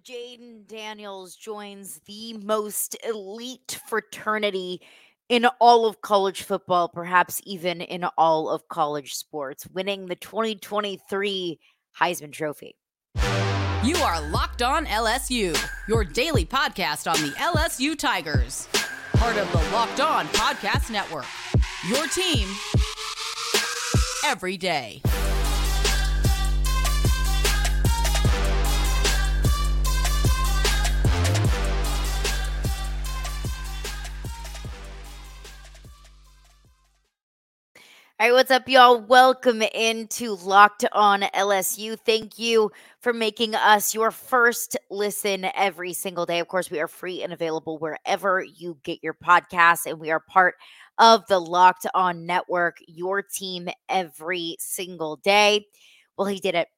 Jayden Daniels joins the most elite fraternity in all of college football, perhaps even in all of college sports, winning the 2023 Heisman Trophy. You are Locked On LSU, your daily podcast on the LSU Tigers, part of the Locked On Podcast Network. Your team every day. All right, what's up, y'all? Welcome into Locked On LSU. Thank you for making us your first listen every single day. Of course, we are free and available wherever you get your podcasts, and we are part of the Locked On Network, your team every single day. Well, he did it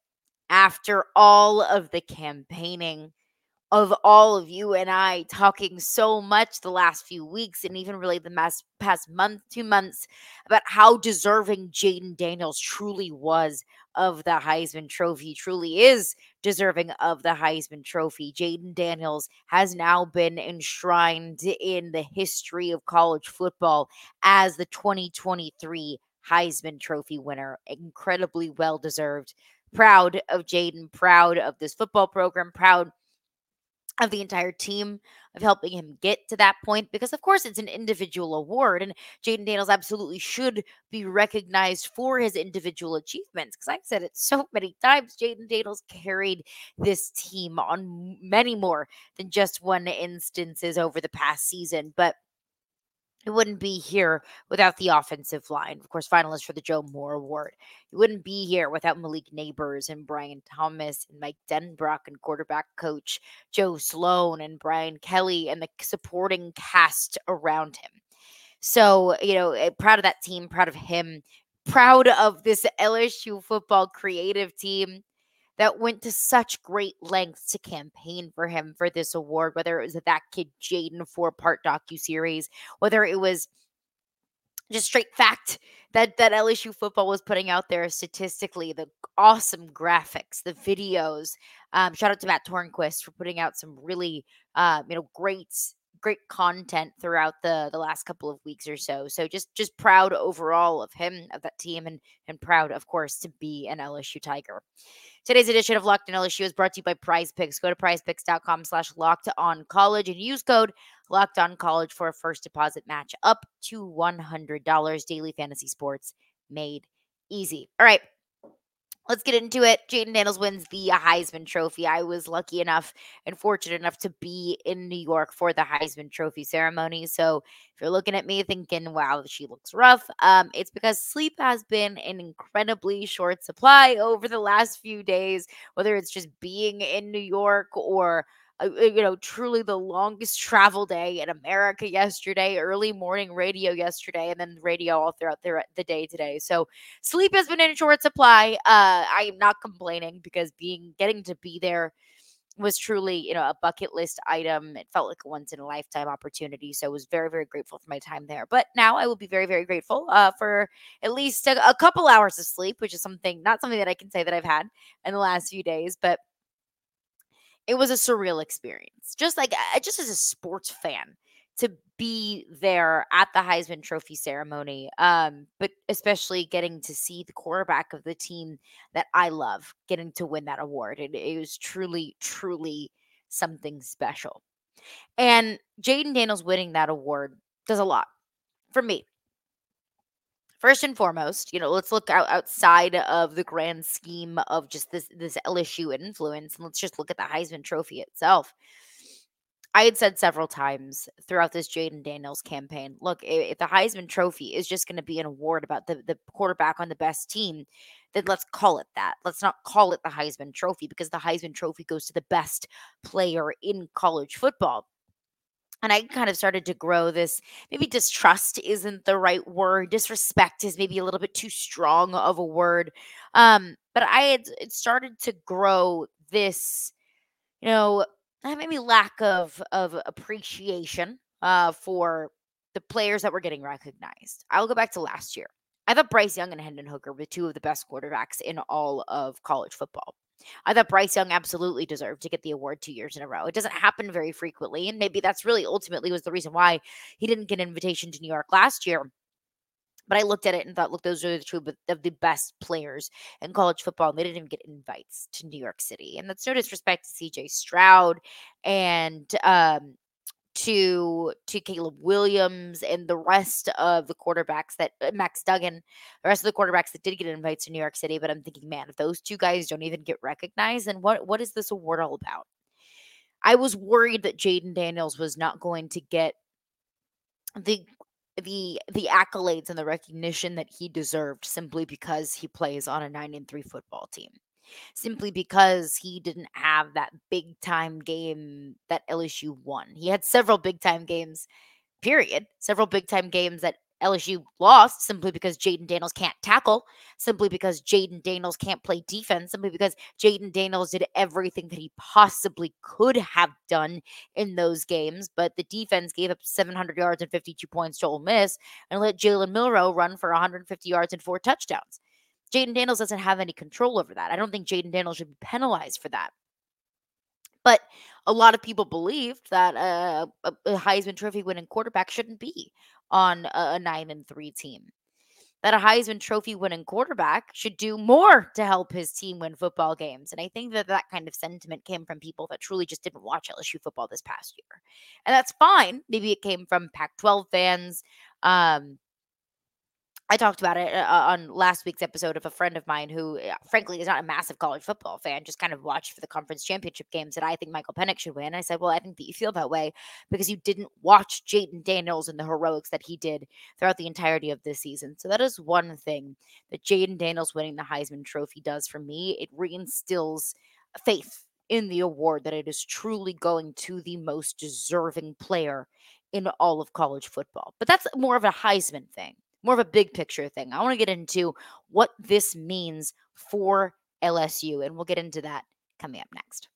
after all of the campaigning of all of you and I talking so much the last few weeks and even really the past, month, two months about how deserving Jayden Daniels truly was of the Heisman Trophy, truly is deserving of the Heisman Trophy. Jayden Daniels has now been enshrined in the history of college football as the 2023 Heisman Trophy winner. Incredibly well deserved. Proud of Jayden, proud of this football program, proud of the entire team of helping him get to that point because of course it's an individual award and Jayden Daniels absolutely should be recognized for his individual achievements because I've said it so many times Jayden Daniels carried this team on many more than just one instances over the past season but it wouldn't be here without the offensive line. Of course, finalist for the Joe Moore Award. He wouldn't be here without Malik Nabers and Brian Thomas and Mike Denbrock and quarterback coach Joe Sloan and Brian Kelly and the supporting cast around him. So, you know, eh, proud of that team, proud of him, proud of this LSU football creative team that went to such great lengths to campaign for him for this award, whether it was that kid Jayden four part docu series, whether it was just straight fact that that LSU football was putting out there statistically, the awesome graphics, the videos. Um, shout out to Matt Tornquist for putting out some really, uh, you know, great great content throughout the the last couple of weeks or so. So just just proud overall of him, of that team, and and proud, of course, to be an LSU Tiger. Today's edition of Locked on LSU is brought to you by Prize Picks. Go to prizepicks.com slash locked on college and use code locked on college for a first deposit match up to $100 daily fantasy sports made easy. All right. Let's get into it. Jayden Daniels wins the Heisman Trophy. I was lucky enough and fortunate enough to be in New York for the Heisman Trophy ceremony. So if you're looking at me thinking, wow, she looks rough, um, it's because sleep has been an incredibly short supply over the last few days, whether it's just being in New York or uh, uh, you know, truly the longest travel day in America yesterday, early morning radio yesterday, and then radio all throughout the, the day today. So sleep has been in short supply. Uh, I am not complaining because being getting to be there was truly, you know, a bucket list item. It felt like a once in a lifetime opportunity. So I was very, very grateful for my time there. But now I will be very, very grateful uh, for at least a, a couple hours of sleep, which is something, not something that I can say that I've had in the last few days, but it was a surreal experience. Just like just as a sports fan to be there at the Heisman Trophy ceremony, um, but especially getting to see the quarterback of the team that I love getting to win that award. It, it was truly, truly something special. And Jayden Daniels winning that award does a lot for me first and foremost, you know, let's look out outside of the grand scheme of just this this LSU influence, and let's just look at the Heisman Trophy itself. I had said several times throughout this Jayden Daniels campaign, look, if the Heisman Trophy is just going to be an award about the, the quarterback on the best team, then let's call it that. Let's not call it the Heisman Trophy because the Heisman Trophy goes to the best player in college football and I kind of started to grow this. Maybe distrust isn't the right word. Disrespect is maybe a little bit too strong of a word. Um, but I had started to grow this, you know, maybe lack of of appreciation uh, for the players that were getting recognized. I'll go back to last year. I thought Bryce Young and Hendon Hooker were two of the best quarterbacks in all of college football. I thought Bryce Young absolutely deserved to get the award two years in a row. It doesn't happen very frequently. And maybe that's really ultimately was the reason why he didn't get an invitation to New York last year. But I looked at it and thought, look, those are the two of the best players in college football. And they didn't even get invites to New York City. And that's no disrespect to CJ Stroud and um, to to Caleb Williams and the rest of the quarterbacks that uh, Max Duggan, the rest of the quarterbacks that did get invites to New York City. But I'm thinking, man, if those two guys don't even get recognized, then what what is this award all about? I was worried that Jayden Daniels was not going to get the the the accolades and the recognition that he deserved simply because he plays on a 9 and 3 football team simply because he didn't have that big time game that LSU won. He had several big time games, period. Several big time games that LSU lost simply because Jayden Daniels can't tackle, simply because Jayden Daniels can't play defense, simply because Jayden Daniels did everything that he possibly could have done in those games. But the defense gave up 700 yards and 52 points to Ole Miss and let Jalen Milroe run for 150 yards and four touchdowns. Jayden Daniels doesn't have any control over that. I don't think Jayden Daniels should be penalized for that. But a lot of people believed that uh, a, a Heisman Trophy winning quarterback shouldn't be on a, a nine and three team. That a Heisman Trophy winning quarterback should do more to help his team win football games. And I think that that kind of sentiment came from people that truly just didn't watch LSU football this past year. And that's fine. Maybe it came from Pac 12 fans. Um, I talked about it uh, on last week's episode of a friend of mine who, uh, frankly, is not a massive college football fan, just kind of watched for the conference championship games that I think Michael Penix should win. I said, Well, I think that you feel that way because you didn't watch Jayden Daniels and the heroics that he did throughout the entirety of this season. So that is one thing that Jayden Daniels winning the Heisman Trophy does for me. It reinstills faith in the award that it is truly going to the most deserving player in all of college football. But that's more of a Heisman thing more of a big picture thing. I want to get into what this means for LSU, and we'll get into that coming up next.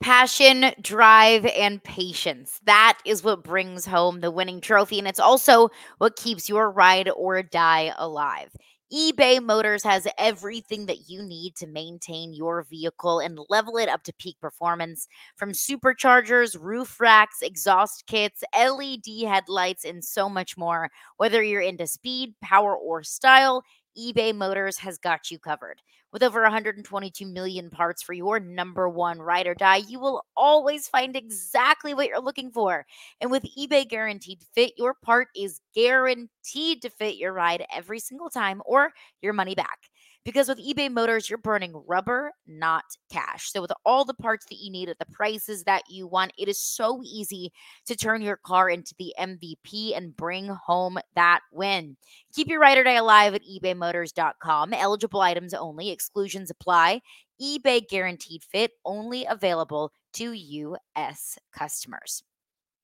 Passion, drive, and patience. That is what brings home the winning trophy, and it's also what keeps your ride or die alive eBay Motors has everything that you need to maintain your vehicle and level it up to peak performance from superchargers, roof racks, exhaust kits, LED headlights, and so much more. Whether you're into speed, power, or style, eBay Motors has got you covered. With over 122 million parts for your number one ride or die, you will always find exactly what you're looking for. And with eBay Guaranteed Fit, your part is guaranteed to fit your ride every single time or your money back. Because with eBay Motors, you're burning rubber, not cash. So, with all the parts that you need at the prices that you want, it is so easy to turn your car into the MVP and bring home that win. Keep your ride or die alive at ebaymotors.com. Eligible items only, exclusions apply. eBay guaranteed fit only available to U.S. customers.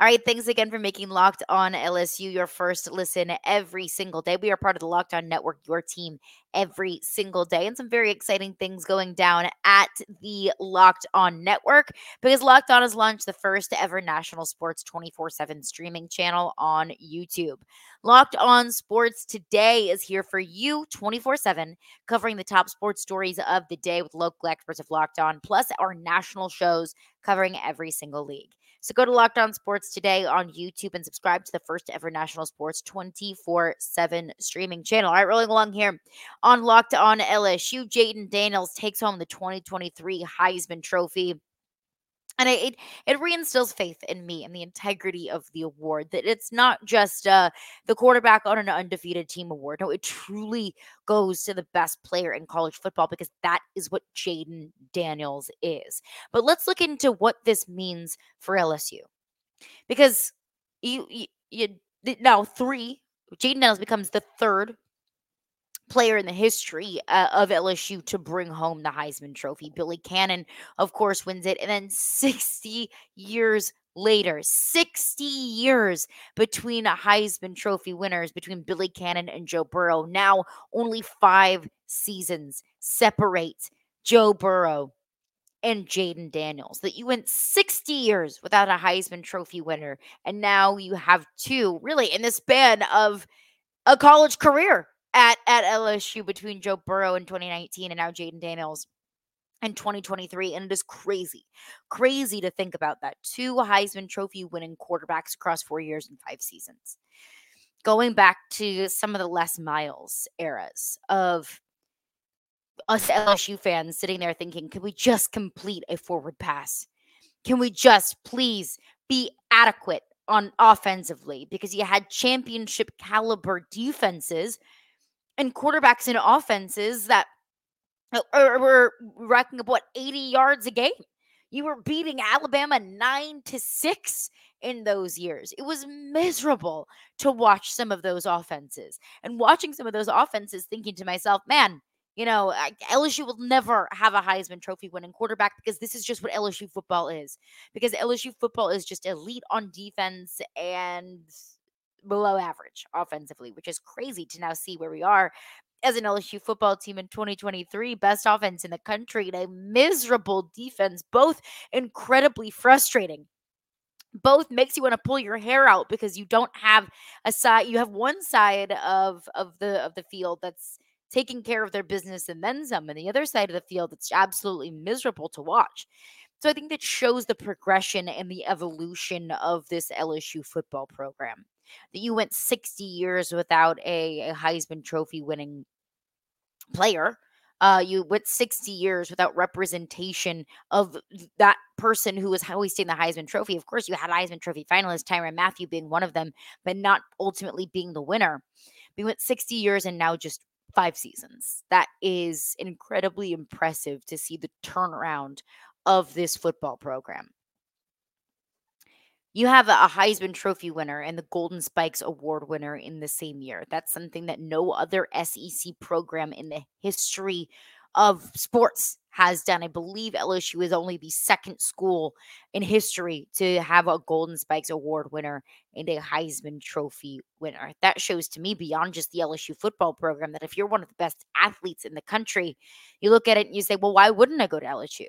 All right, thanks again for making Locked On LSU your first listen every single day. We are part of the Locked On Network, your team every single day, and some very exciting things going down at the Locked On Network because Locked On has launched the first ever national sports 24 7 streaming channel on YouTube. Locked On Sports Today is here for you 24 7, covering the top sports stories of the day with local experts of Locked On, plus our national shows covering every single league. So go to Locked On Sports today on YouTube and subscribe to the first ever national sports 24 7 streaming channel. All right, rolling along here on Locked On LSU. Jayden Daniels takes home the 2023 Heisman Trophy and it it reinstills faith in me and the integrity of the award that it's not just uh, the quarterback on an undefeated team award. No, it truly goes to the best player in college football because that is what Jayden Daniels is. But let's look into what this means for LSU. because you you, you now three. Jayden Daniels becomes the third player in the history uh, of LSU to bring home the Heisman Trophy. Billy Cannon, of course, wins it, and then 60 years later, 60 years between a Heisman Trophy winners, between Billy Cannon and Joe Burrow. Now, only five seasons separate Joe Burrow and Jayden Daniels. That you went 60 years without a Heisman Trophy winner, and now you have two, really, in the span of a college career at, at LSU between Joe Burrow in 2019 and now Jayden Daniels in 2023. And it is crazy, crazy to think about that. Two Heisman Trophy winning quarterbacks across four years and five seasons. Going back to some of the Les Miles eras of us LSU fans sitting there thinking, can we just complete a forward pass? Can we just please be adequate on offensively? Because you had championship caliber defenses and quarterbacks in offenses that uh, er, were racking up what 80 yards a game. You were beating Alabama 9 to 6 in those years. It was miserable to watch some of those offenses. And watching some of those offenses thinking to myself, man, you know, LSU will never have a Heisman Trophy winning quarterback because this is just what LSU football is. Because LSU football is just elite on defense and below average offensively, which is crazy to now see where we are as an LSU football team in 2023, best offense in the country and a miserable defense, both incredibly frustrating. Both makes you want to pull your hair out because you don't have a side. You have one side of of the of the field that's taking care of their business and then some, and the other side of the field that's absolutely miserable to watch. So I think that shows the progression and the evolution of this LSU football program that you went 60 years without a, a Heisman Trophy winning player. Uh, you went 60 years without representation of that person who was hoisting the Heisman Trophy. Of course, you had Heisman Trophy finalist Tyrann Mathieu being one of them, but not ultimately being the winner. We went 60 years and now just five seasons. That is incredibly impressive to see the turnaround of this football program you have a Heisman Trophy winner and the Golden Spikes Award winner in the same year. That's something that no other SEC program in the history of sports has done. I believe LSU is only the second school in history to have a Golden Spikes Award winner and a Heisman Trophy winner. That shows to me, beyond just the LSU football program, that if you're one of the best athletes in the country, you look at it and you say, well, why wouldn't I go to LSU?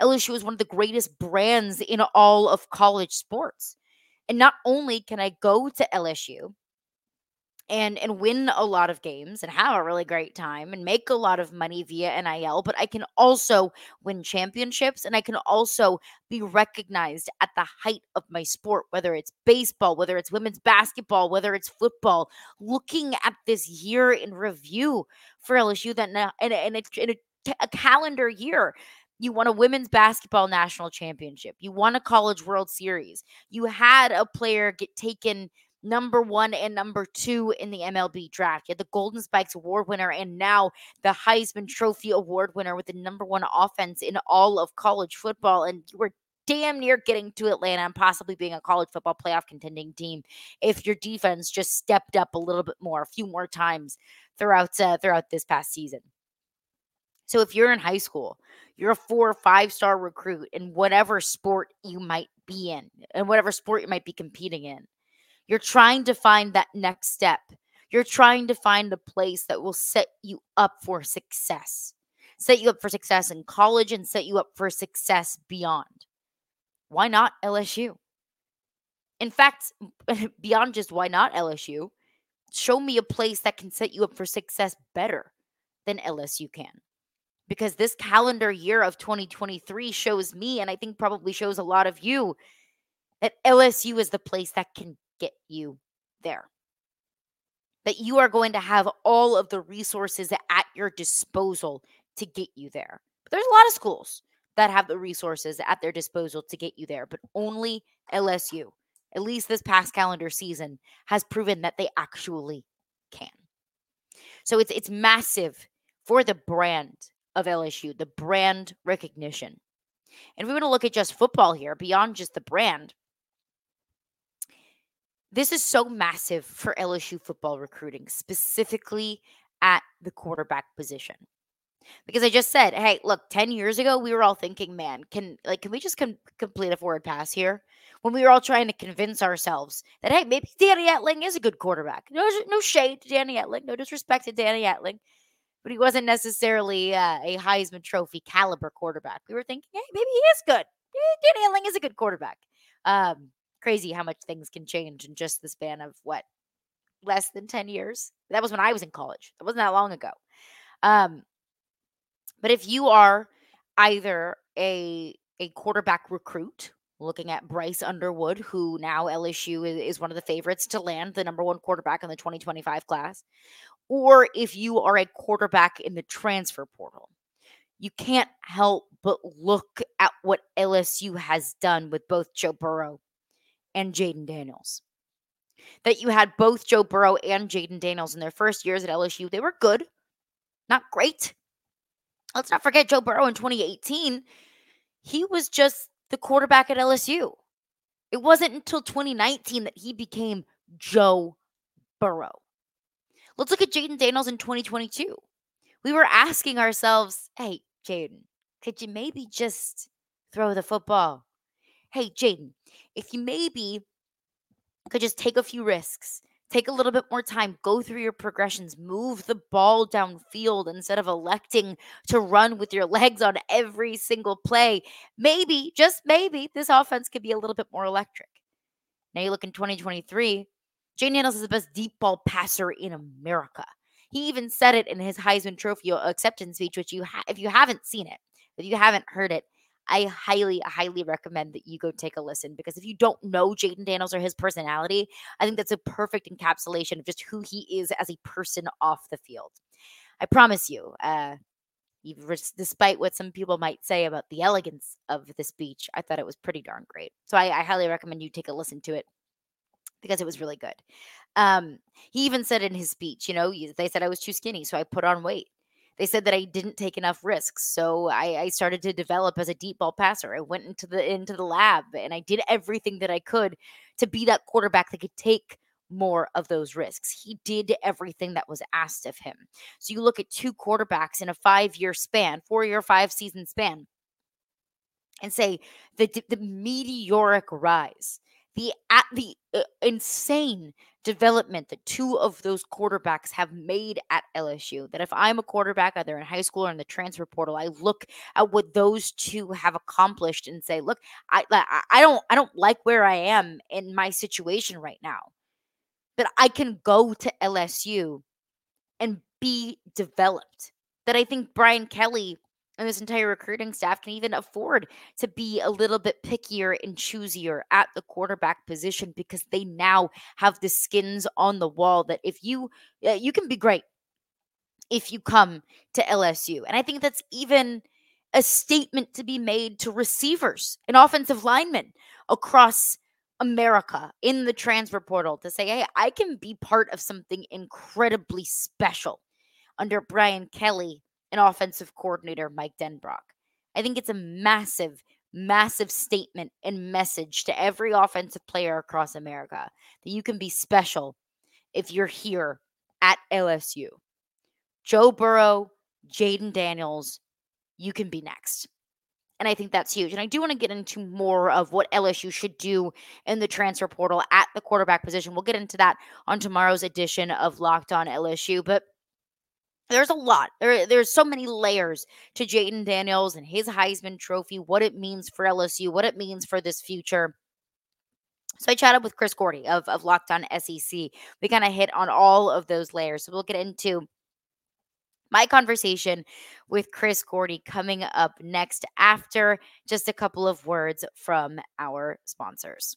LSU is one of the greatest brands in all of college sports. And not only can I go to LSU and and win a lot of games and have a really great time and make a lot of money via NIL, but I can also win championships and I can also be recognized at the height of my sport, whether it's baseball, whether it's women's basketball, whether it's football. Looking at this year in review for LSU, that now and, and it's in a, a calendar year you won a women's basketball national championship. You won a college world series. You had a player get taken number one and number two in the MLB draft. You had the Golden Spikes Award winner and now the Heisman Trophy Award winner with the number one offense in all of college football. And you were damn near getting to Atlanta and possibly being a college football playoff contending team if your defense just stepped up a little bit more, a few more times throughout uh, throughout this past season. So if you're in high school, you're a four or five star recruit in whatever sport you might be in, and whatever sport you might be competing in. You're trying to find that next step. You're trying to find the place that will set you up for success, set you up for success in college and set you up for success beyond. Why not LSU? In fact, beyond just why not LSU, show me a place that can set you up for success better than LSU can because this calendar year of 2023 shows me, and I think probably shows a lot of you, that LSU is the place that can get you there. That you are going to have all of the resources at your disposal to get you there. But there's a lot of schools that have the resources at their disposal to get you there, but only LSU, at least this past calendar season, has proven that they actually can. So it's it's massive for the brand of LSU, the brand recognition. And we want to look at just football here, beyond just the brand, this is so massive for LSU football recruiting, specifically at the quarterback position. Because I just said, hey, look, 10 years ago, we were all thinking, man, can like can we just com- complete a forward pass here? When we were all trying to convince ourselves that, hey, maybe Danny Etling is a good quarterback. No, no shade to Danny Etling, no disrespect to Danny Etling, but he wasn't necessarily uh, a Heisman Trophy caliber quarterback. We were thinking, hey, maybe he is good. Danny Etling is a good quarterback. Um, crazy how much things can change in just the span of what less than 10 years. That was when I was in college. That wasn't that long ago. Um, but if you are either a a quarterback recruit, looking at Bryce Underwood, who now LSU is one of the favorites to land the number one quarterback in the 2025 class, or if you are a quarterback in the transfer portal, you can't help but look at what LSU has done with both Joe Burrow and Jayden Daniels. That you had both Joe Burrow and Jayden Daniels in their first years at LSU. They were good, not great. Let's not forget Joe Burrow in 2018. He was just the quarterback at LSU. It wasn't until 2019 that he became Joe Burrow. Let's look at Jayden Daniels in 2022. We were asking ourselves, hey, Jayden, could you maybe just throw the football? Hey, Jayden, if you maybe could just take a few risks, take a little bit more time, go through your progressions, move the ball downfield instead of electing to run with your legs on every single play. Maybe, just maybe, this offense could be a little bit more electric. Now you look in 2023, Jayden Daniels is the best deep ball passer in America. He even said it in his Heisman Trophy acceptance speech, which you ha- if you haven't seen it, if you haven't heard it, I highly, highly recommend that you go take a listen because if you don't know Jayden Daniels or his personality, I think that's a perfect encapsulation of just who he is as a person off the field. I promise you, uh, despite what some people might say about the elegance of the speech, I thought it was pretty darn great. So I, I highly recommend you take a listen to it because it was really good. Um, he even said in his speech, you know, they said I was too skinny, so I put on weight. They said that I didn't take enough risks, so I, I started to develop as a deep ball passer. I went into the into the lab and I did everything that I could to be that quarterback that could take more of those risks. He did everything that was asked of him. So you look at two quarterbacks in a five year span, four year, five season span, and say the the meteoric rise, the at the uh, insane development that two of those quarterbacks have made at LSU. That if I'm a quarterback, either in high school or in the transfer portal, I look at what those two have accomplished and say, look, I I don't I don't like where I am in my situation right now. But I can go to LSU and be developed. That I think Brian Kelly and this entire recruiting staff can even afford to be a little bit pickier and choosier at the quarterback position because they now have the skins on the wall that if you you can be great if you come to LSU. And I think that's even a statement to be made to receivers and offensive linemen across America in the transfer portal to say, hey, I can be part of something incredibly special under Brian Kelly and offensive coordinator Mike Denbrock. I think it's a massive, massive statement and message to every offensive player across America that you can be special if you're here at LSU. Joe Burrow, Jayden Daniels, you can be next. And I think that's huge. And I do want to get into more of what LSU should do in the transfer portal at the quarterback position. We'll get into that on tomorrow's edition of Locked On LSU. But there's a lot. There, there's so many layers to Jayden Daniels and his Heisman Trophy, what it means for LSU, what it means for this future. So I chatted with Chris Gordy of, of Locked On SEC. We kind of hit on all of those layers. So we'll get into my conversation with Chris Gordy coming up next after just a couple of words from our sponsors.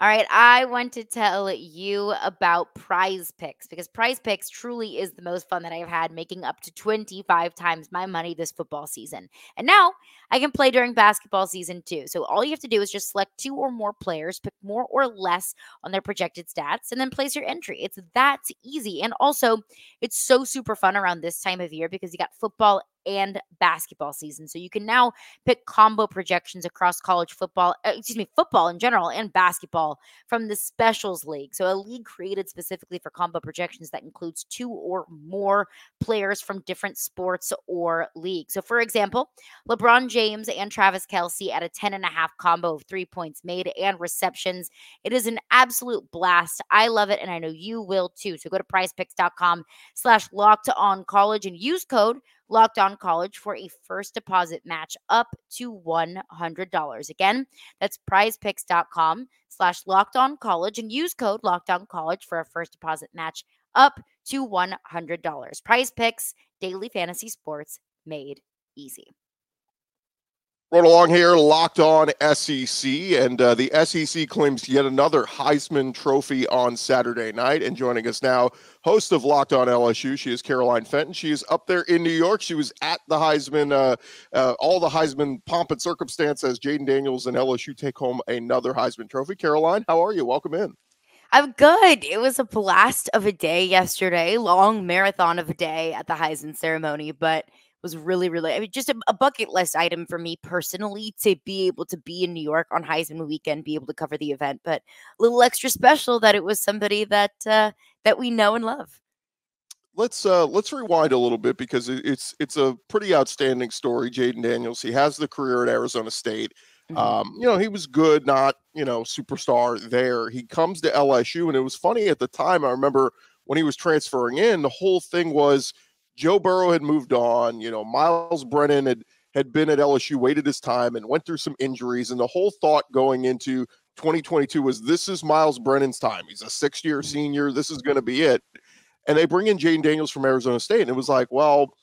All right, I want to tell you about Prize Picks because Prize Picks truly is the most fun that I have had, making up to 25 times my money this football season. And now I can play during basketball season too. So all you have to do is just select two or more players, pick more or less on their projected stats, and then place your entry. It's that easy. And also, it's so super fun around this time of year because you got football and basketball season. So you can now pick combo projections across college football, uh, excuse me, football in general and basketball from the Specials League. So a league created specifically for combo projections that includes two or more players from different sports or leagues. So for example, LeBron James and Travis Kelce at a 10 and a half combo of three points made and receptions. It is an absolute blast. I love it, and I know you will too. So go to prizepicks.com slash locked on college and use code locked on college for a first deposit match up to $100. Again, that's prizepicks.com slash locked on college and use code locked on college for a first deposit match up to $100. Prize picks, daily fantasy sports made easy. Run along here, locked on SEC, and uh, the SEC claims yet another Heisman Trophy on Saturday night. And joining us now, host of Locked On LSU, she is Caroline Fenton. She is up there in New York. She was at the Heisman, uh, uh, all the Heisman pomp and circumstance as Jayden Daniels and LSU take home another Heisman Trophy. Caroline, how are you? Welcome in. I'm good. It was a blast of a day yesterday, long marathon of a day at the Heisman ceremony, but was really, really, I mean, just a, a, bucket list item for me personally to be able to be in New York on Heisman weekend, be able to cover the event, but a little extra special that it was somebody that uh, that we know and love. Let's uh, let's rewind a little bit because it's it's a pretty outstanding story. Jayden Daniels, he has the career at Arizona State. Mm-hmm. Um, you know, he was good, not you know superstar there. He comes to LSU, and it was funny at the time. I remember when he was transferring in, the whole thing was Joe Burrow had moved on. You know, Myles Brennan had had been at LSU, waited his time, and went through some injuries. And the whole thought going into 2022 was this is Myles Brennan's time. He's a six year mm-hmm. senior. This is going to be it. And they bring in Jayden Daniels from Arizona State. And it was like, well,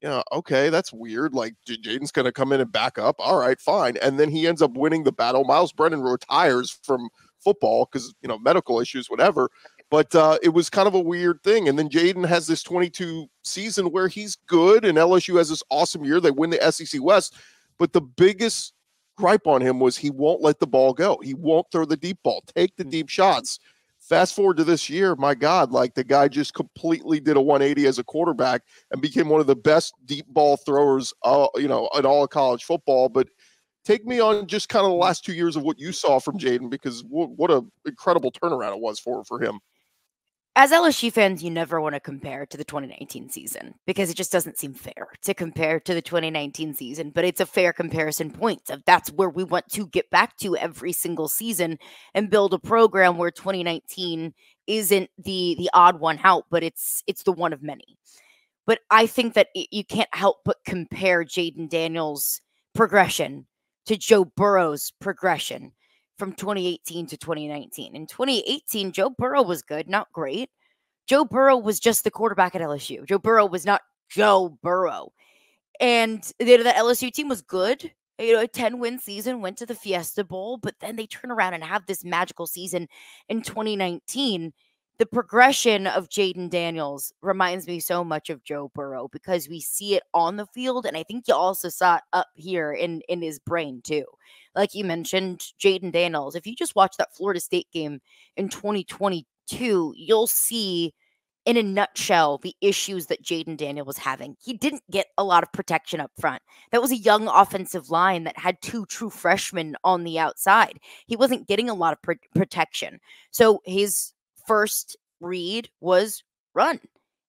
you know, okay, that's weird. Like Jayden's going to come in and back up. All right, fine. And then he ends up winning the battle. Myles Brennan retires from football because, you know, medical issues, whatever. But uh, it was kind of a weird thing. And then Jayden has this 22 season where he's good, and LSU has this awesome year. They win the SEC West. But the biggest gripe on him was he won't let the ball go. He won't throw the deep ball, take the deep shots. Fast forward to this year, my God, like the guy just completely did a 180 as a quarterback and became one of the best deep ball throwers, uh, you know, in all of college football. But take me on just kind of the last two years of what you saw from Jayden because w- what a incredible turnaround it was for for him as LSU fans, you never want to compare to the 2019 season because it just doesn't seem fair to compare to the 2019 season. But it's a fair comparison point of that's where we want to get back to every single season and build a program where 2019 isn't the the odd one out, but it's it's the one of many. But I think that it, you can't help but compare Jayden Daniels' progression to Joe Burrow's progression from 2018 to 2019. In 2018, Joe Burrow was good, not great. Joe Burrow was just the quarterback at LSU. Joe Burrow was not Joe Burrow. And the, the LSU team was good. You know, a 10 win season, went to the Fiesta Bowl, but then they turn around and have this magical season in 2019 the progression of Jayden Daniels reminds me so much of Joe Burrow because we see it on the field, and I think you also saw it up here in in his brain too. Like you mentioned, Jayden Daniels. If you just watch that Florida State game in 2022, you'll see in a nutshell the issues that Jayden Daniel was having. He didn't get a lot of protection up front. That was a young offensive line that had two true freshmen on the outside. He wasn't getting a lot of pr- protection. So his first read was run.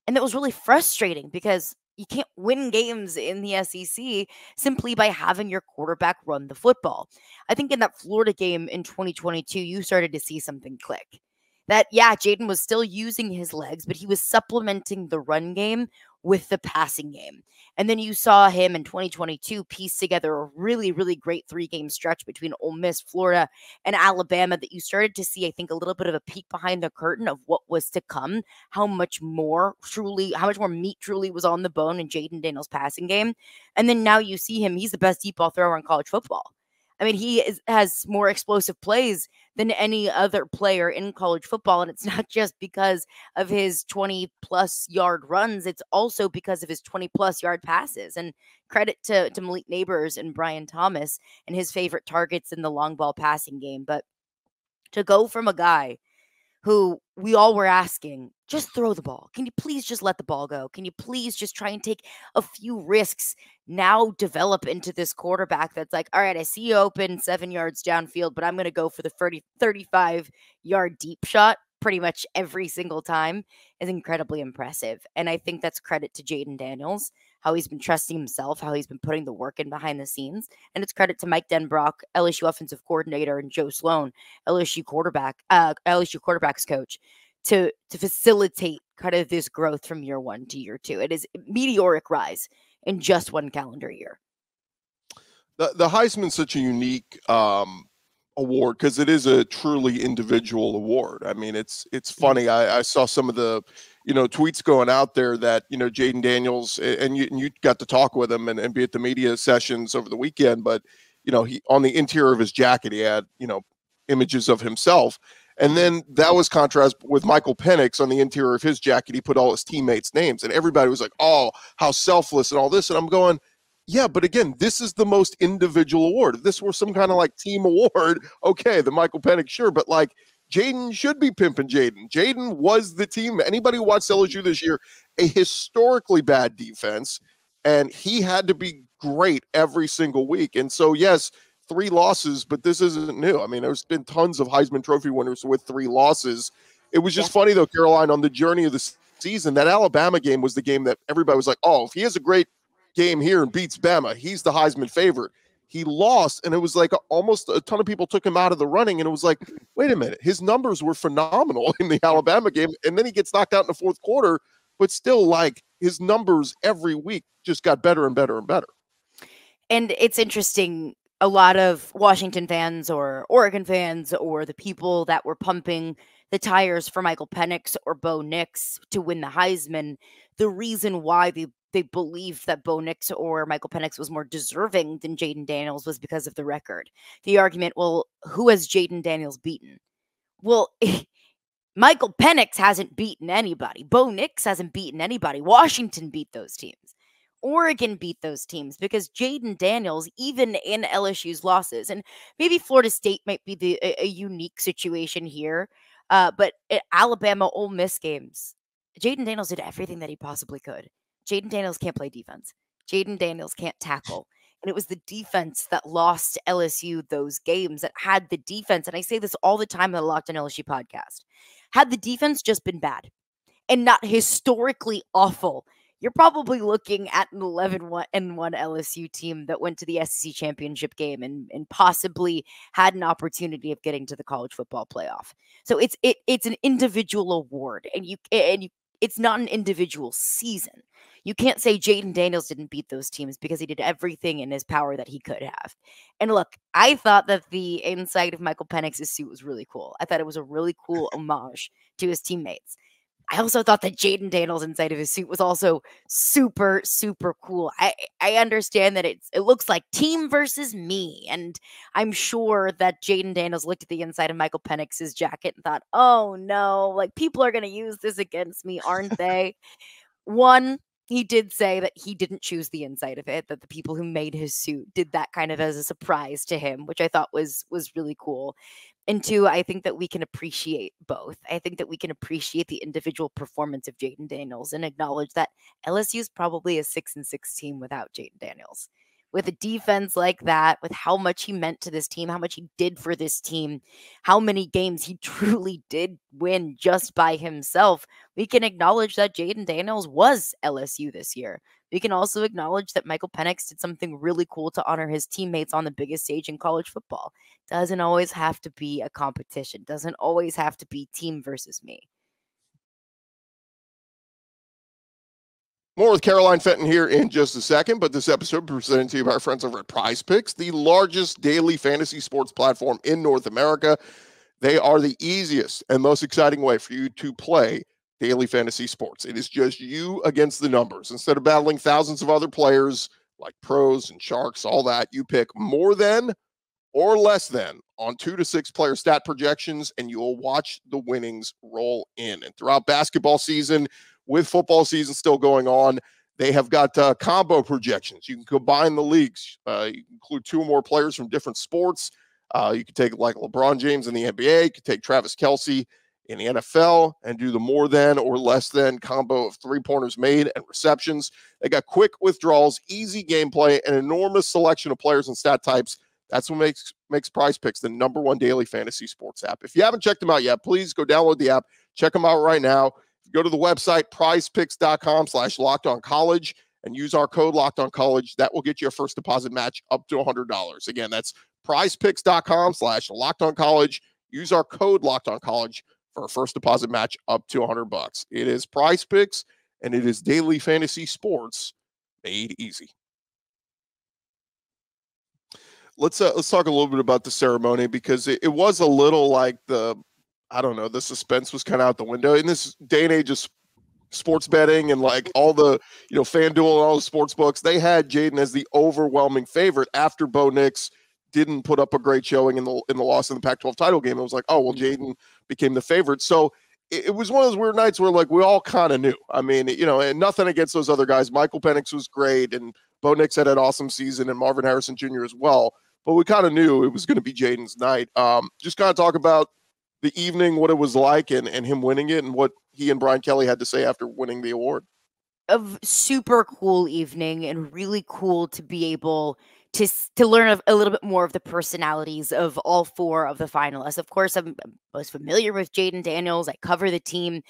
And that was really frustrating because you can't win games in the SEC simply by having your quarterback run the football. I think in that Florida game in 2022, you started to see something click. That, yeah, Jayden was still using his legs, but he was supplementing the run game with the passing game. And then you saw him in 2022 piece together a really, really great three game stretch between Ole Miss, Florida, and Alabama that you started to see, I think, a little bit of a peek behind the curtain of what was to come, how much more truly, how much more meat truly was on the bone in Jayden Daniels' passing game. And then now you see him, he's the best deep ball thrower in college football. I mean, he is, has more explosive plays than any other player in college football. And it's not just because of his 20 plus yard runs, it's also because of his 20 plus yard passes. And credit to, to Malik Nabers and Brian Thomas and his favorite targets in the long ball passing game. But to go from a guy who we all were asking, just throw the ball. Can you please just let the ball go? Can you please just try and take a few risks? Now develop into this quarterback that's like, all right, I see you open seven yards downfield, but I'm going to go for the 30, 35 yard deep shot pretty much every single time is incredibly impressive. And I think that's credit to Jayden Daniels, how he's been trusting himself, how he's been putting the work in behind the scenes. And it's credit to Mike Denbrock, LSU offensive coordinator, and Joe Sloan, LSU quarterback, uh, LSU quarterbacks coach, to to facilitate kind of this growth from year one to year two. It is meteoric rise in just one calendar year. The the Heisman's such a unique um award because it is a truly individual award. I mean, it's it's mm. funny. I, I saw some of the you know tweets going out there that you know Jayden Daniels and you and you got to talk with him and, and be at the media sessions over the weekend, but you know he on the interior of his jacket he had you know images of himself. And then that was contrast with Michael Penix on the interior of his jacket. He put all his teammates' names, and everybody was like, "Oh, how selfless!" and all this. And I'm going, yeah, but again, this is the most individual award. If this were some kind of like team award, okay, the Michael Penix, sure, but like Jayden should be pimping Jayden. Jayden was the team. Anybody who watched LSU this year, a historically bad defense, and he had to be great every single week. And so, yes, three losses, but this isn't new. I mean, there's been tons of Heisman Trophy winners with three losses. It was just yeah. funny though, Caroline, on the journey of the season, that Alabama game was the game that everybody was like, "Oh, if he has a great game here and beats Bama. He's the Heisman favorite. He lost, and it was like almost a ton of people took him out of the running. And it was like, wait a minute, his numbers were phenomenal in the Alabama game. And then he gets knocked out in the fourth quarter, but still, like his numbers every week just got better and better and better. And it's interesting. A lot of Washington fans or Oregon fans or the people that were pumping the tires for Michael Penix or Bo Nix to win the Heisman, the reason why they they believed that Bo Nix or Michael Penix was more deserving than Jayden Daniels was because of the record. The argument, well, who has Jayden Daniels beaten? Well, Michael Penix hasn't beaten anybody. Bo Nix hasn't beaten anybody. Washington beat those teams. Oregon beat those teams because Jayden Daniels, even in LSU's losses, and maybe Florida State might be the, a, a unique situation here, uh, but Alabama Ole Miss games, Jayden Daniels did everything that he possibly could. Jayden Daniels can't play defense. Jayden Daniels can't tackle. And it was the defense that lost LSU those games that had the defense. And I say this all the time in the Locked on LSU podcast. Had the defense just been bad and not historically awful, you're probably looking at an 11 and 1 LSU team that went to the SEC championship game and, and possibly had an opportunity of getting to the college football playoff. So it's it it's an individual award and you and you it's not an individual season. You can't say Jayden Daniels didn't beat those teams because he did everything in his power that he could have. And look, I thought that the inside of Michael Penix's suit was really cool. I thought it was a really cool homage to his teammates. I also thought that Jayden Daniels inside of his suit was also super, super cool. I I understand that it's it looks like team versus me, and I'm sure that Jayden Daniels looked at the inside of Michael Penix's jacket and thought, "Oh no, like people are gonna use this against me, aren't they?" One, he did say that he didn't choose the inside of it that the people who made his suit did that kind of as a surprise to him which i thought was was really cool and two i think that we can appreciate both i think that we can appreciate the individual performance of jayden daniels and acknowledge that lsu is probably a six and six team without jayden daniels with a defense like that, with how much he meant to this team, how much he did for this team, how many games he truly did win just by himself, we can acknowledge that Jayden Daniels was LSU this year. We can also acknowledge that Michael Penix did something really cool to honor his teammates on the biggest stage in college football. Doesn't always have to be a competition, doesn't always have to be team versus me. More with Caroline Fenton here in just a second, but this episode presented to you by our friends over at Prize Picks, the largest daily fantasy sports platform in North America. They are the easiest and most exciting way for you to play daily fantasy sports. It is just you against the numbers. Instead of battling thousands of other players like pros and sharks, all that, you pick more than or less than on two to six player stat projections, and you'll watch the winnings roll in. And throughout basketball season, with football season still going on. They have got uh, combo projections. You can combine the leagues. Uh, you include two or more players from different sports. Uh, you could take like LeBron James in the NBA. You could take Travis Kelce in the NFL and do the more than or less than combo of three pointers made and receptions. They got quick withdrawals, easy gameplay, an enormous selection of players and stat types. That's what makes makes Prize Picks the number one daily fantasy sports app. If you haven't checked them out yet, please go download the app. Check them out right now. Go to the website prizepicks.com slash locked on college and use our code locked on college. That will get you a first deposit match up to $100. Again, that's prizepicks.com slash locked on college. Use our code locked on college for a first deposit match up to 100 bucks. It is PrizePicks and it is daily fantasy sports made easy. Let's uh, let's talk a little bit about the ceremony because it, it was a little like the I don't know the suspense was kind of out the window in this day and age of sports betting and like all the you know FanDuel and all the sports books. They had Jayden as the overwhelming favorite after Bo Nix didn't put up a great showing in the in the loss in the Pac-12 title game. It was like, oh well, mm-hmm. Jayden became the favorite. So it, was one of those weird nights where like we all kind of knew. I mean, you know, and nothing against those other guys. Michael Penix was great, and Bo Nix had an awesome season, and Marvin Harrison Jr. as well. But we kind of knew it was going to be Jayden's night. Um, just kind of talk about the evening, what it was like, and and him winning it, and what he and Brian Kelly had to say after winning the award. A super cool evening, and really cool to be able to to learn a, little bit more of the personalities of all four of the finalists. Of course, I'm most familiar with Jayden Daniels. I cover the team,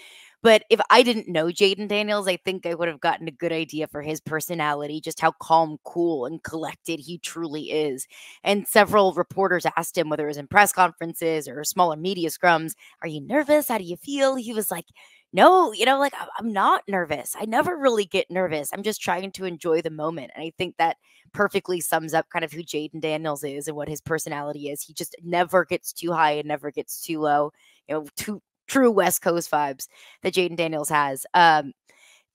but if I didn't know Jayden Daniels, I think I would have gotten a good idea for his personality, just how calm, cool, and collected he truly is. And several reporters asked him whether it was in press conferences or smaller media scrums, "Are you nervous? How do you feel?" He was like no, you know, like I'm not nervous. I never really get nervous. I'm just trying to enjoy the moment. And I think that perfectly sums up kind of who Jayden Daniels is and what his personality is. He just never gets too high and never gets too low. You know, true West Coast vibes that Jayden Daniels has. Um,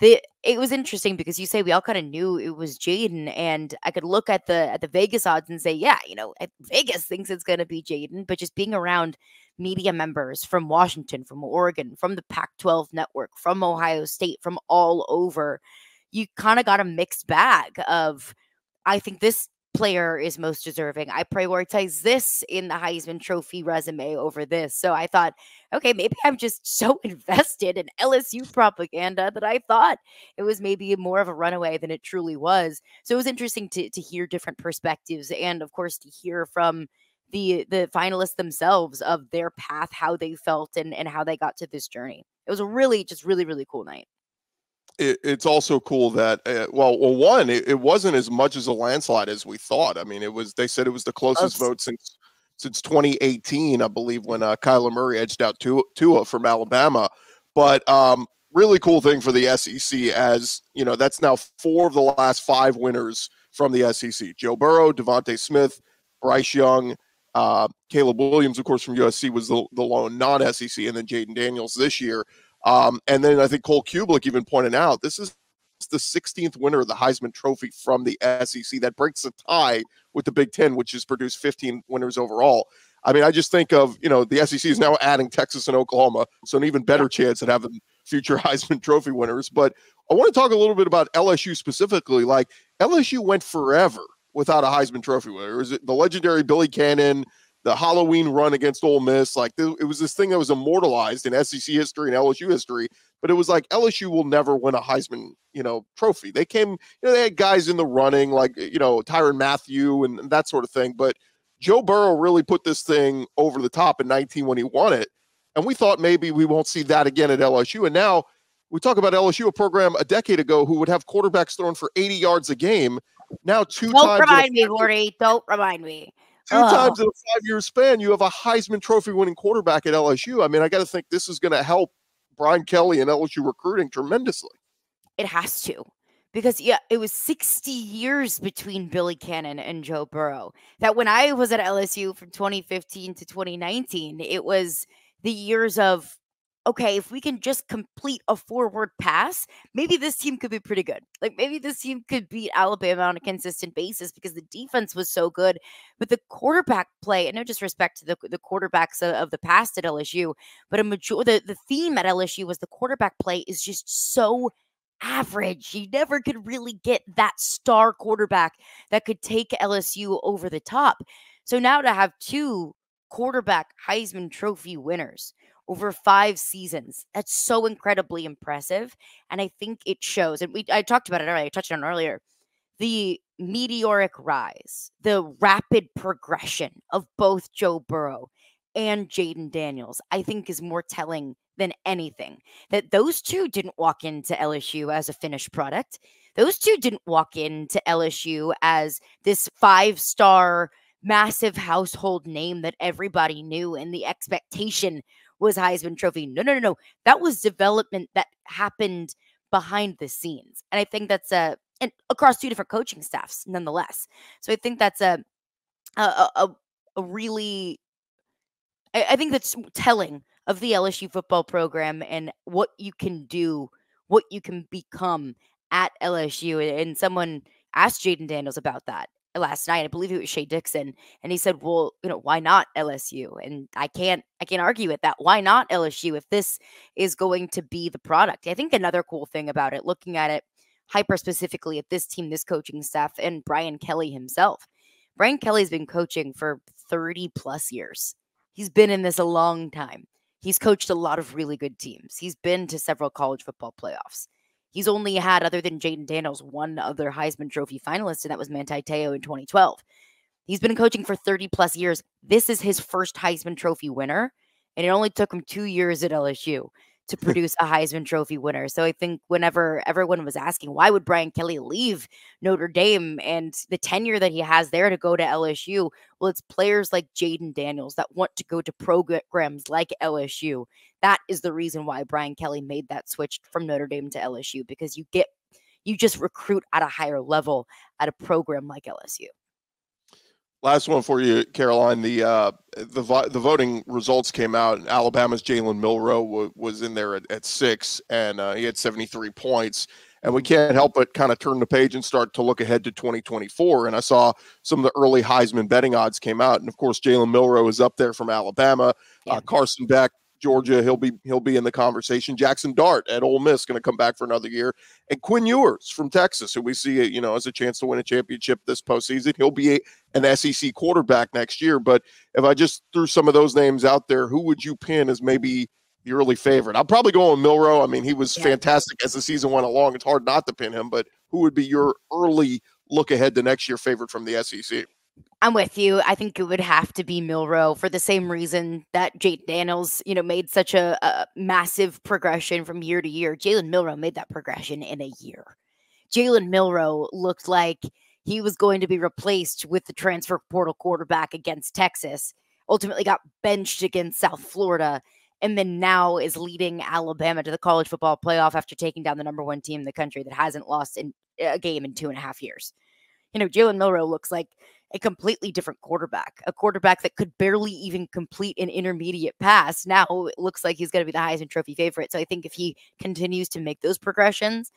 the it was interesting because you say we all kind of knew it was Jayden, and I could look at the at the Vegas odds and say, yeah, you know, Vegas thinks it's going to be Jayden, but just being around media members from Washington, from Oregon, from the Pac 12 network, from Ohio State, from all over, you kind of got a mixed bag of, I think this player is most deserving. I prioritize this in the Heisman Trophy resume over this. So I thought, okay, maybe I'm just so invested in LSU propaganda that I thought it was maybe more of a runaway than it truly was. So it was interesting to to hear different perspectives and of course to hear from the the finalists themselves of their path, how they felt, and and how they got to this journey. It was a really just really really cool night. It, it's also cool that uh, well, well, one, it, it, wasn't as much as a landslide as we thought. I mean, it was. They said it was the closest vote since since 2018, I believe, when uh, Kyler Murray edged out Tua, Tua from Alabama. But um, really cool thing for the SEC, as you know, that's now four of the last five winners from the SEC: Joe Burrow, DeVonta Smith, Bryce Young, uh, Caleb Williams, of course, from USC was the, the lone non-SEC, and then Jayden Daniels this year. Um, and then I think Cole Cubelic even pointed out this is the 16th winner of the Heisman Trophy from the SEC. That breaks the tie with the Big Ten, which has produced 15 winners overall. I mean, I just think of you know the SEC is now adding Texas and Oklahoma, so an even better chance at having future Heisman Trophy winners. But I want to talk a little bit about LSU specifically. Like LSU went forever without a Heisman Trophy winner. Was it the legendary Billy Cannon, the Halloween run against Ole Miss? Like it was this thing that was immortalized in SEC history and LSU history. But it was like LSU will never win a Heisman, you know, trophy. They came, you know, they had guys in the running like you know Tyrann Mathieu and that sort of thing. But Joe Burrow really put this thing over the top in 19 when he won it. And we thought maybe we won't see that again at LSU. And now we talk about LSU, a program a decade ago who would have quarterbacks thrown for 80 yards a game. Now, 2 Don't times. Remind me, Gordy. Don't remind me. Two oh. Uh-huh. times in a five year span, you have a Heisman Trophy winning quarterback at LSU. I mean, I got to think this is going to help Brian Kelly and LSU recruiting tremendously. It has to. Because yeah, it was 60 years between Billy Cannon and Joe Burrow. That when I was at LSU from 2015 to 2019, it was the years of okay, if we can just complete a forward pass, maybe this team could be pretty good. Like maybe this team could beat Alabama on a consistent basis because the defense was so good. But the quarterback play, and no disrespect to the, the quarterbacks of, of the past at LSU, but a major the, the theme at LSU was the quarterback play is just so average. You never could really get that star quarterback that could take LSU over the top. So now to have two quarterback Heisman Trophy winners over five seasons. That's so incredibly impressive. And I think it shows. And we I talked about it earlier, I touched on earlier. The meteoric rise, the rapid progression of both Joe Burrow and Jayden Daniels, I think is more telling than anything. That those two didn't walk into LSU as a finished product. Those two didn't walk into LSU as this five star massive household name that everybody knew and the expectation was Heisman Trophy. No, no, no, no. That was development that happened behind the scenes. And I think that's a and across two different coaching staffs nonetheless. So I think that's a a a, a really I, I think that's telling of the LSU football program and what you can do, what you can become at LSU. And someone asked Jayden Daniels about that last night. I believe it was Shea Dixon, and he said, "Well, you know, why not LSU?" And I can't, I can't argue with that. Why not LSU if this is going to be the product? I think another cool thing about it, looking at it hyper specifically at this team, this coaching staff, and Brian Kelly himself. Brian Kelly's been coaching for 30 plus years. He's been in this a long time. He's coached a lot of really good teams. He's been to several college football playoffs. He's only had, other than Jayden Daniels, one other Heisman Trophy finalist, and that was Manti Te'o in 2012. He's been coaching for 30 plus years. This is his first Heisman Trophy winner, and it only took him two years at LSU to produce a Heisman Trophy winner. So I think whenever everyone was asking why would Brian Kelly leave Notre Dame and the tenure that he has there to go to LSU, well, it's players like Jayden Daniels that want to go to programs like LSU. That is the reason why Brian Kelly made that switch from Notre Dame to LSU because you get you just recruit at a higher level at a program like LSU. Last one for you, Caroline. The uh, the the voting results came out. And Alabama's Jalen Milroe w- was in there at, at six, and uh, he had 73 points. And we can't help but kind of turn the page and start to look ahead to 2024. And I saw some of the early Heisman betting odds came out, and of course Jalen Milroe is up there from Alabama. Yeah. Uh, Carson Beck Georgia, he'll be he'll be in the conversation. Jackson Dart at Ole Miss going to come back for another year, and Quinn Ewers from Texas, who we see you know as a chance to win a championship this postseason. He'll be a, an SEC quarterback next year. But if I just threw some of those names out there, who would you pin as maybe the early favorite? I'll probably go with Milroe. I mean, he was yeah. fantastic as the season went along. It's hard not to pin him, but who would be your early look ahead to next year favorite from the SEC? I'm with you. I think it would have to be Milroe for the same reason that Jayden Daniels, you know, made such a, a massive progression from year to year. Jalen Milroe made that progression in a year. Jalen Milroe looked like he was going to be replaced with the transfer portal quarterback against Texas. Ultimately, got benched against South Florida, and then now is leading Alabama to the college football playoff after taking down the number one team in the country that hasn't lost in a game in two and a half years. You know, Jalen Milroe looks like a completely different quarterback, a quarterback that could barely even complete an intermediate pass. Now it looks like he's going to be the Heisman Trophy favorite. So I think if he continues to make those progressions,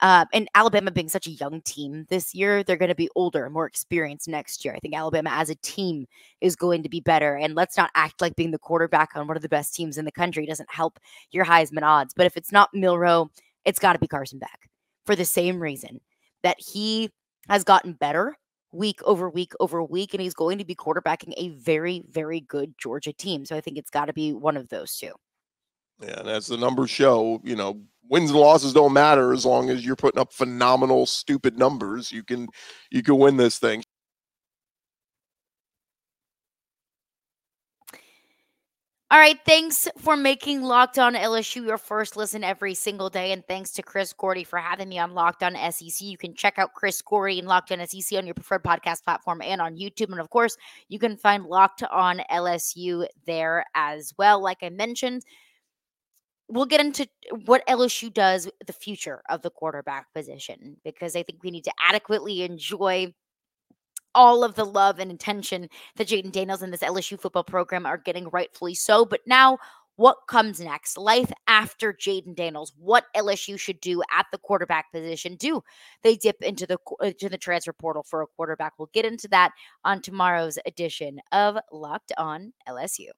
uh, and Alabama being such a young team this year, they're going to be older, more experienced next year. I think Alabama as a team is going to be better. And let's not act like being the quarterback on one of the best teams in the country doesn't help your Heisman odds. But if it's not Milroe, it's got to be Carson Beck for the same reason that he has gotten better week over week over week, and he's going to be quarterbacking a very, very good Georgia team. So I think it's got to be one of those two. Yeah, and as the numbers show, you know, wins and losses don't matter as long as you're putting up phenomenal, stupid numbers. You can you can win this thing. All right. Thanks for making Locked On LSU your first listen every single day. And thanks to Chris Gordy for having me on Locked On SEC. You can check out Chris Gordy and Locked On SEC on your preferred podcast platform and on YouTube. And of course, you can find Locked On LSU there as well. Like I mentioned, we'll get into what LSU does, the future of the quarterback position, because I think we need to adequately enjoy all of the love and attention that Jayden Daniels and this LSU football program are getting, rightfully so. But now, what comes next? Life after Jayden Daniels. What LSU should do at the quarterback position? Do they dip into the into uh, the transfer portal for a quarterback? We'll get into that on tomorrow's edition of Locked On LSU.